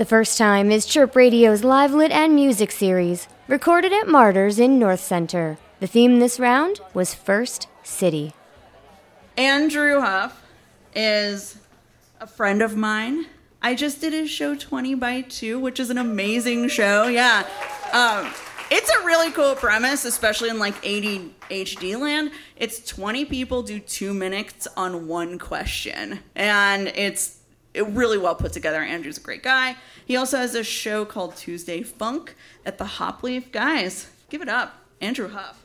The first time is Chirp Radio's live lit and music series, recorded at Martyrs in North Center. The theme this round was First City. Andrew Huff is a friend of mine. I just did his show 20 by 2, which is an amazing show. Yeah. Um, it's a really cool premise, especially in like ADHD land. It's 20 people do two minutes on one question. And it's it really well put together. Andrew's a great guy. He also has a show called Tuesday Funk at the Hopleaf. Guys, give it up. Andrew Huff.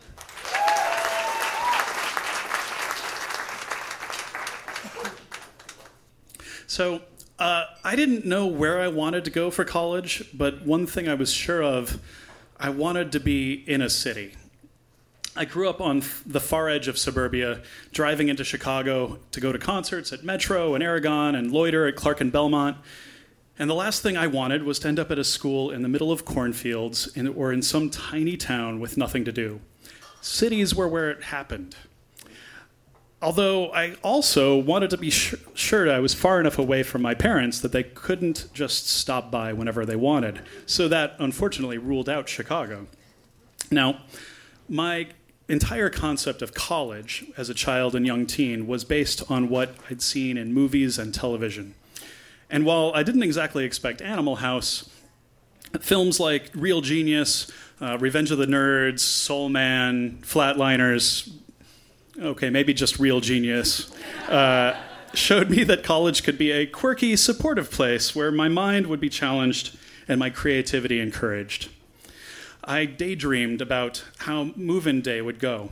So uh, I didn't know where I wanted to go for college, but one thing I was sure of, I wanted to be in a city. I grew up on the far edge of suburbia, driving into Chicago to go to concerts at Metro and Aragon and loiter at Clark and Belmont. And the last thing I wanted was to end up at a school in the middle of cornfields in, or in some tiny town with nothing to do. Cities were where it happened. Although I also wanted to be sure I was far enough away from my parents that they couldn't just stop by whenever they wanted. So that unfortunately ruled out Chicago. Now, my entire concept of college as a child and young teen was based on what I'd seen in movies and television. And while I didn't exactly expect Animal House, films like Real Genius, uh, Revenge of the Nerds, Soul Man, Flatliners, okay, maybe just Real Genius, uh, showed me that college could be a quirky, supportive place where my mind would be challenged and my creativity encouraged. I daydreamed about how move in day would go.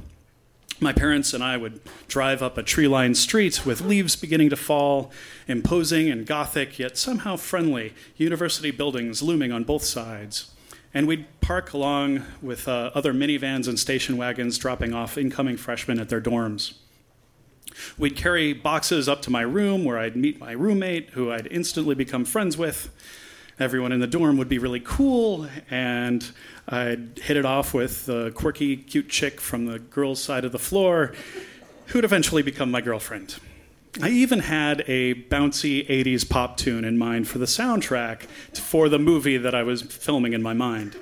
My parents and I would drive up a tree lined street with leaves beginning to fall, imposing and gothic, yet somehow friendly, university buildings looming on both sides. And we'd park along with uh, other minivans and station wagons dropping off incoming freshmen at their dorms. We'd carry boxes up to my room where I'd meet my roommate, who I'd instantly become friends with. Everyone in the dorm would be really cool, and I'd hit it off with the quirky, cute chick from the girls' side of the floor, who'd eventually become my girlfriend. I even had a bouncy 80s pop tune in mind for the soundtrack for the movie that I was filming in my mind.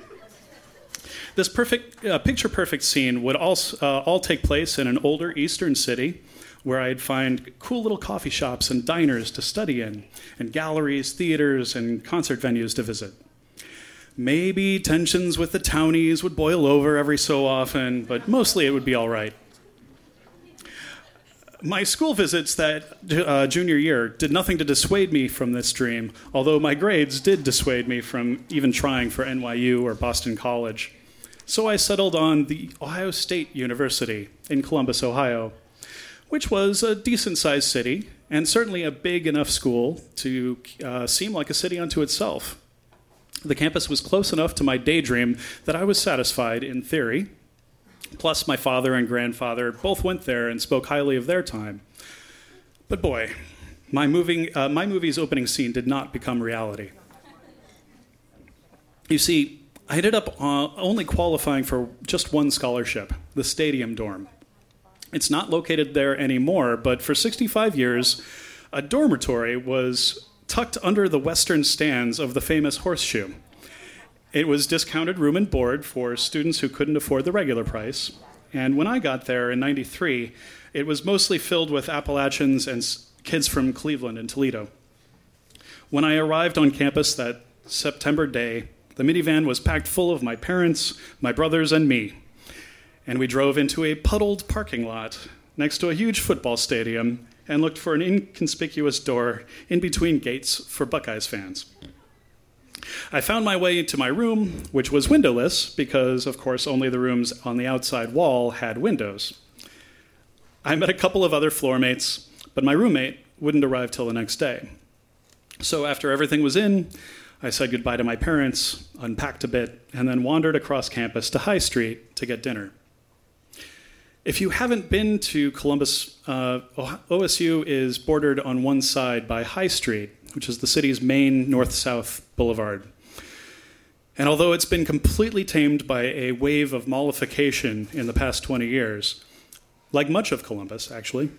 This perfect, uh, picture perfect scene would uh, all take place in an older eastern city where I'd find cool little coffee shops and diners to study in, and galleries, theaters, and concert venues to visit. Maybe tensions with the townies would boil over every so often, but mostly it would be all right. My school visits that uh, junior year did nothing to dissuade me from this dream, although my grades did dissuade me from even trying for NYU or Boston College. So I settled on the Ohio State University in Columbus, Ohio, which was a decent sized city and certainly a big enough school to uh, seem like a city unto itself. The campus was close enough to my daydream that I was satisfied in theory. Plus, my father and grandfather both went there and spoke highly of their time. But boy, my, moving, uh, my movie's opening scene did not become reality. You see, I ended up uh, only qualifying for just one scholarship, the Stadium Dorm. It's not located there anymore, but for 65 years, a dormitory was tucked under the western stands of the famous Horseshoe. It was discounted room and board for students who couldn't afford the regular price. And when I got there in 93, it was mostly filled with Appalachians and kids from Cleveland and Toledo. When I arrived on campus that September day, the minivan was packed full of my parents, my brothers, and me. And we drove into a puddled parking lot next to a huge football stadium and looked for an inconspicuous door in between gates for Buckeyes fans. I found my way into my room, which was windowless because, of course, only the rooms on the outside wall had windows. I met a couple of other floor mates, but my roommate wouldn't arrive till the next day. So, after everything was in, I said goodbye to my parents, unpacked a bit, and then wandered across campus to High Street to get dinner. If you haven't been to Columbus, uh, OSU is bordered on one side by High Street, which is the city's main north south boulevard. And although it's been completely tamed by a wave of mollification in the past 20 years, like much of Columbus, actually,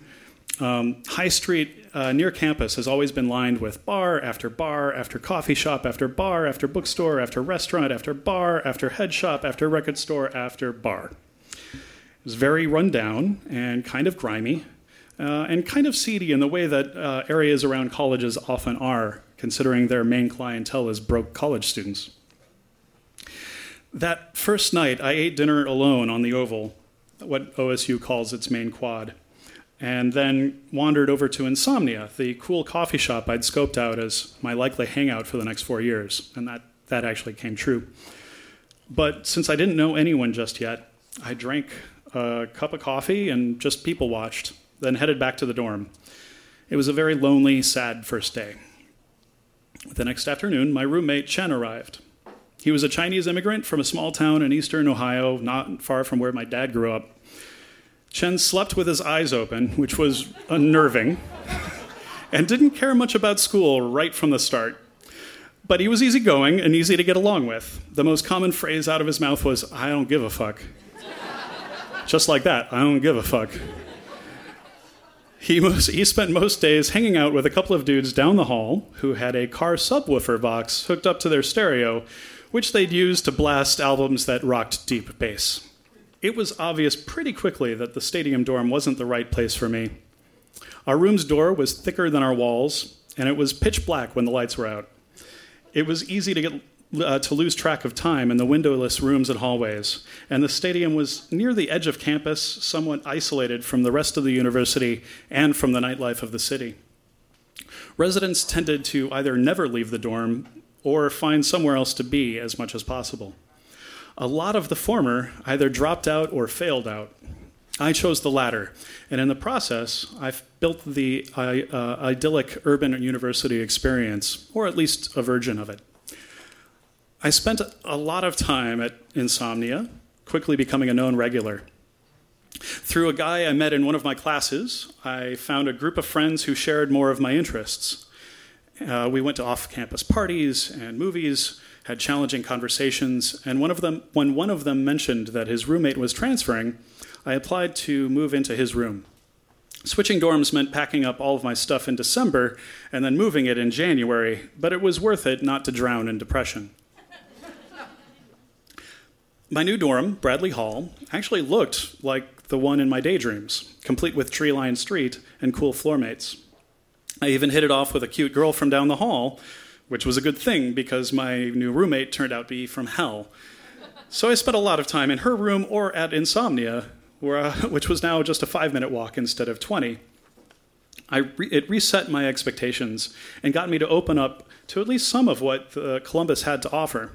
Um, High Street uh, near campus has always been lined with bar after bar after coffee shop after bar after bookstore after restaurant after bar after head shop after record store after bar. It was very run down and kind of grimy uh, and kind of seedy in the way that uh, areas around colleges often are, considering their main clientele is broke college students. That first night, I ate dinner alone on the Oval, what OSU calls its main quad and then wandered over to Insomnia, the cool coffee shop I'd scoped out as my likely hangout for the next four years, and that, that actually came true. But since I didn't know anyone just yet, I drank a cup of coffee and just people watched, then headed back to the dorm. It was a very lonely, sad first day. The next afternoon, my roommate Chen arrived. He was a Chinese immigrant from a small town in eastern Ohio, not far from where my dad grew up. Chen slept with his eyes open, which was unnerving, and didn't care much about school right from the start. But he was easygoing and easy to get along with. The most common phrase out of his mouth was, I don't give a fuck. Just like that, I don't give a fuck. He, was, he spent most days hanging out with a couple of dudes down the hall who had a car subwoofer box hooked up to their stereo, which they'd use to blast albums that rocked deep bass it was obvious pretty quickly that the stadium dorm wasn't the right place for me. Our room's door was thicker than our walls, and it was pitch black when the lights were out. It was easy to get uh, to lose track of time in the windowless rooms and hallways, and the stadium was near the edge of campus, somewhat isolated from the rest of the university and from the nightlife of the city. Residents tended to either never leave the dorm or find somewhere else to be as much as possible. A lot of the former either dropped out or failed out. I chose the latter, and in the process, I've built the uh, idyllic urban university experience, or at least a version of it. I spent a lot of time at Insomnia, quickly becoming a known regular. Through a guy I met in one of my classes, I found a group of friends who shared more of my interests. Uh, we went to off campus parties and movies, had challenging conversations, and one of them, when one of them mentioned that his roommate was transferring, I applied to move into his room. Switching dorms meant packing up all of my stuff in December and then moving it in January, but it was worth it not to drown in depression. My new dorm, Bradley Hall, actually looked like the one in my daydreams, complete with tree lined street and cool floor mates. I even hit it off with a cute girl from down the hall which was a good thing because my new roommate turned out to be from hell. So I spent a lot of time in her room or at Insomnia, where, uh, which was now just a five minute walk instead of 20. Re- it reset my expectations and got me to open up to at least some of what uh, Columbus had to offer.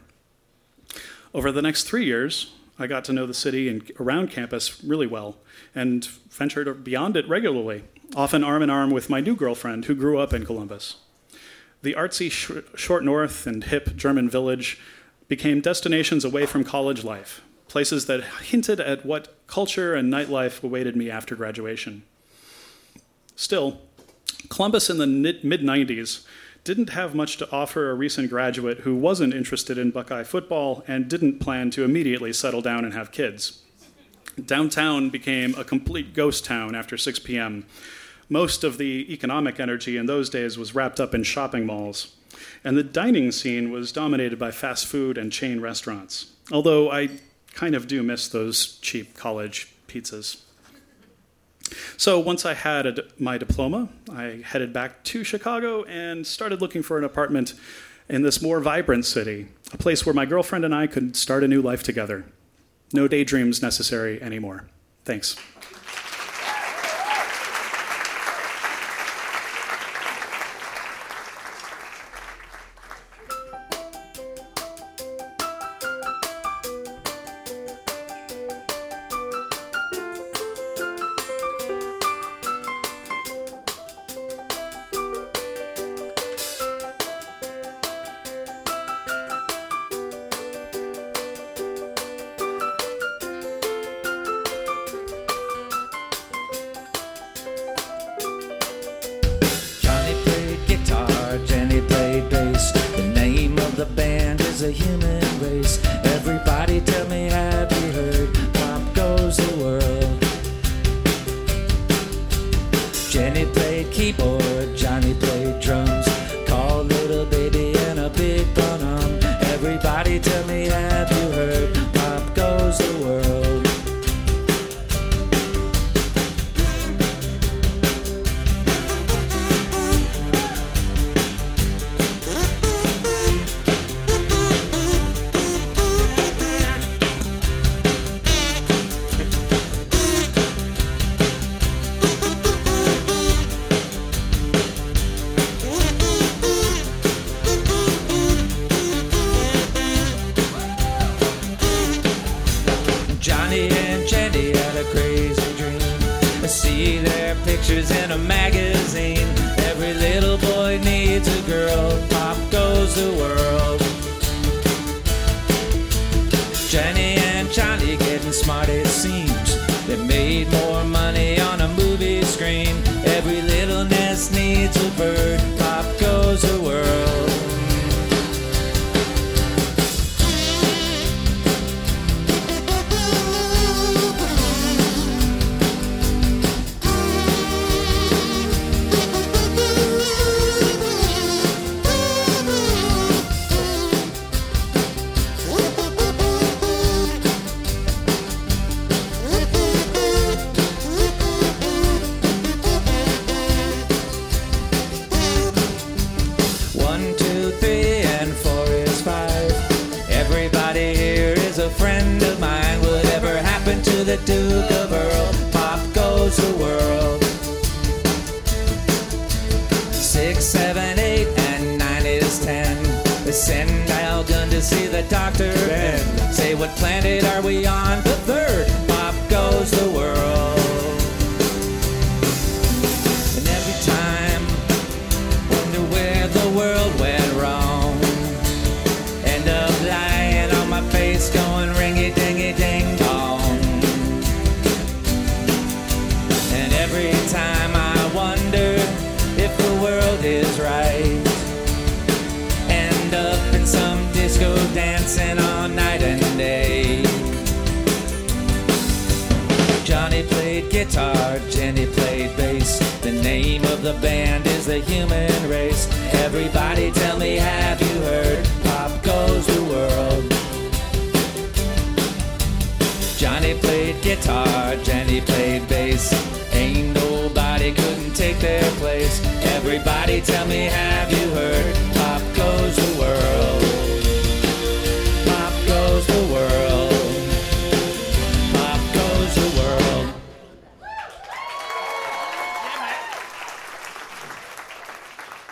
Over the next three years, I got to know the city and around campus really well and ventured beyond it regularly, often arm in arm with my new girlfriend who grew up in Columbus. The artsy sh- short north and hip German village became destinations away from college life, places that hinted at what culture and nightlife awaited me after graduation. Still, Columbus in the mid 90s didn't have much to offer a recent graduate who wasn't interested in Buckeye football and didn't plan to immediately settle down and have kids. Downtown became a complete ghost town after 6 p.m., most of the economic energy in those days was wrapped up in shopping malls. And the dining scene was dominated by fast food and chain restaurants. Although I kind of do miss those cheap college pizzas. So once I had a, my diploma, I headed back to Chicago and started looking for an apartment in this more vibrant city, a place where my girlfriend and I could start a new life together. No daydreams necessary anymore. Thanks. See their pictures in a magazine. Every little boy needs a girl. Pop goes the world. Jenny and Johnny getting smart, it seems. They made more money on a movie screen. Every little nest needs a bird. Pop goes the world. Happened to the Duke of Earl? Pop goes the world. Six, seven, eight, and nine is ten. Send Al Gunn to see the doctor and say what planet are we on? The third. Dancing all night and day. Johnny played guitar, Jenny played bass. The name of the band is the human race. Everybody tell me, have you heard? Pop goes the world. Johnny played guitar, Jenny played bass. Ain't nobody couldn't take their place. Everybody tell me, have you heard?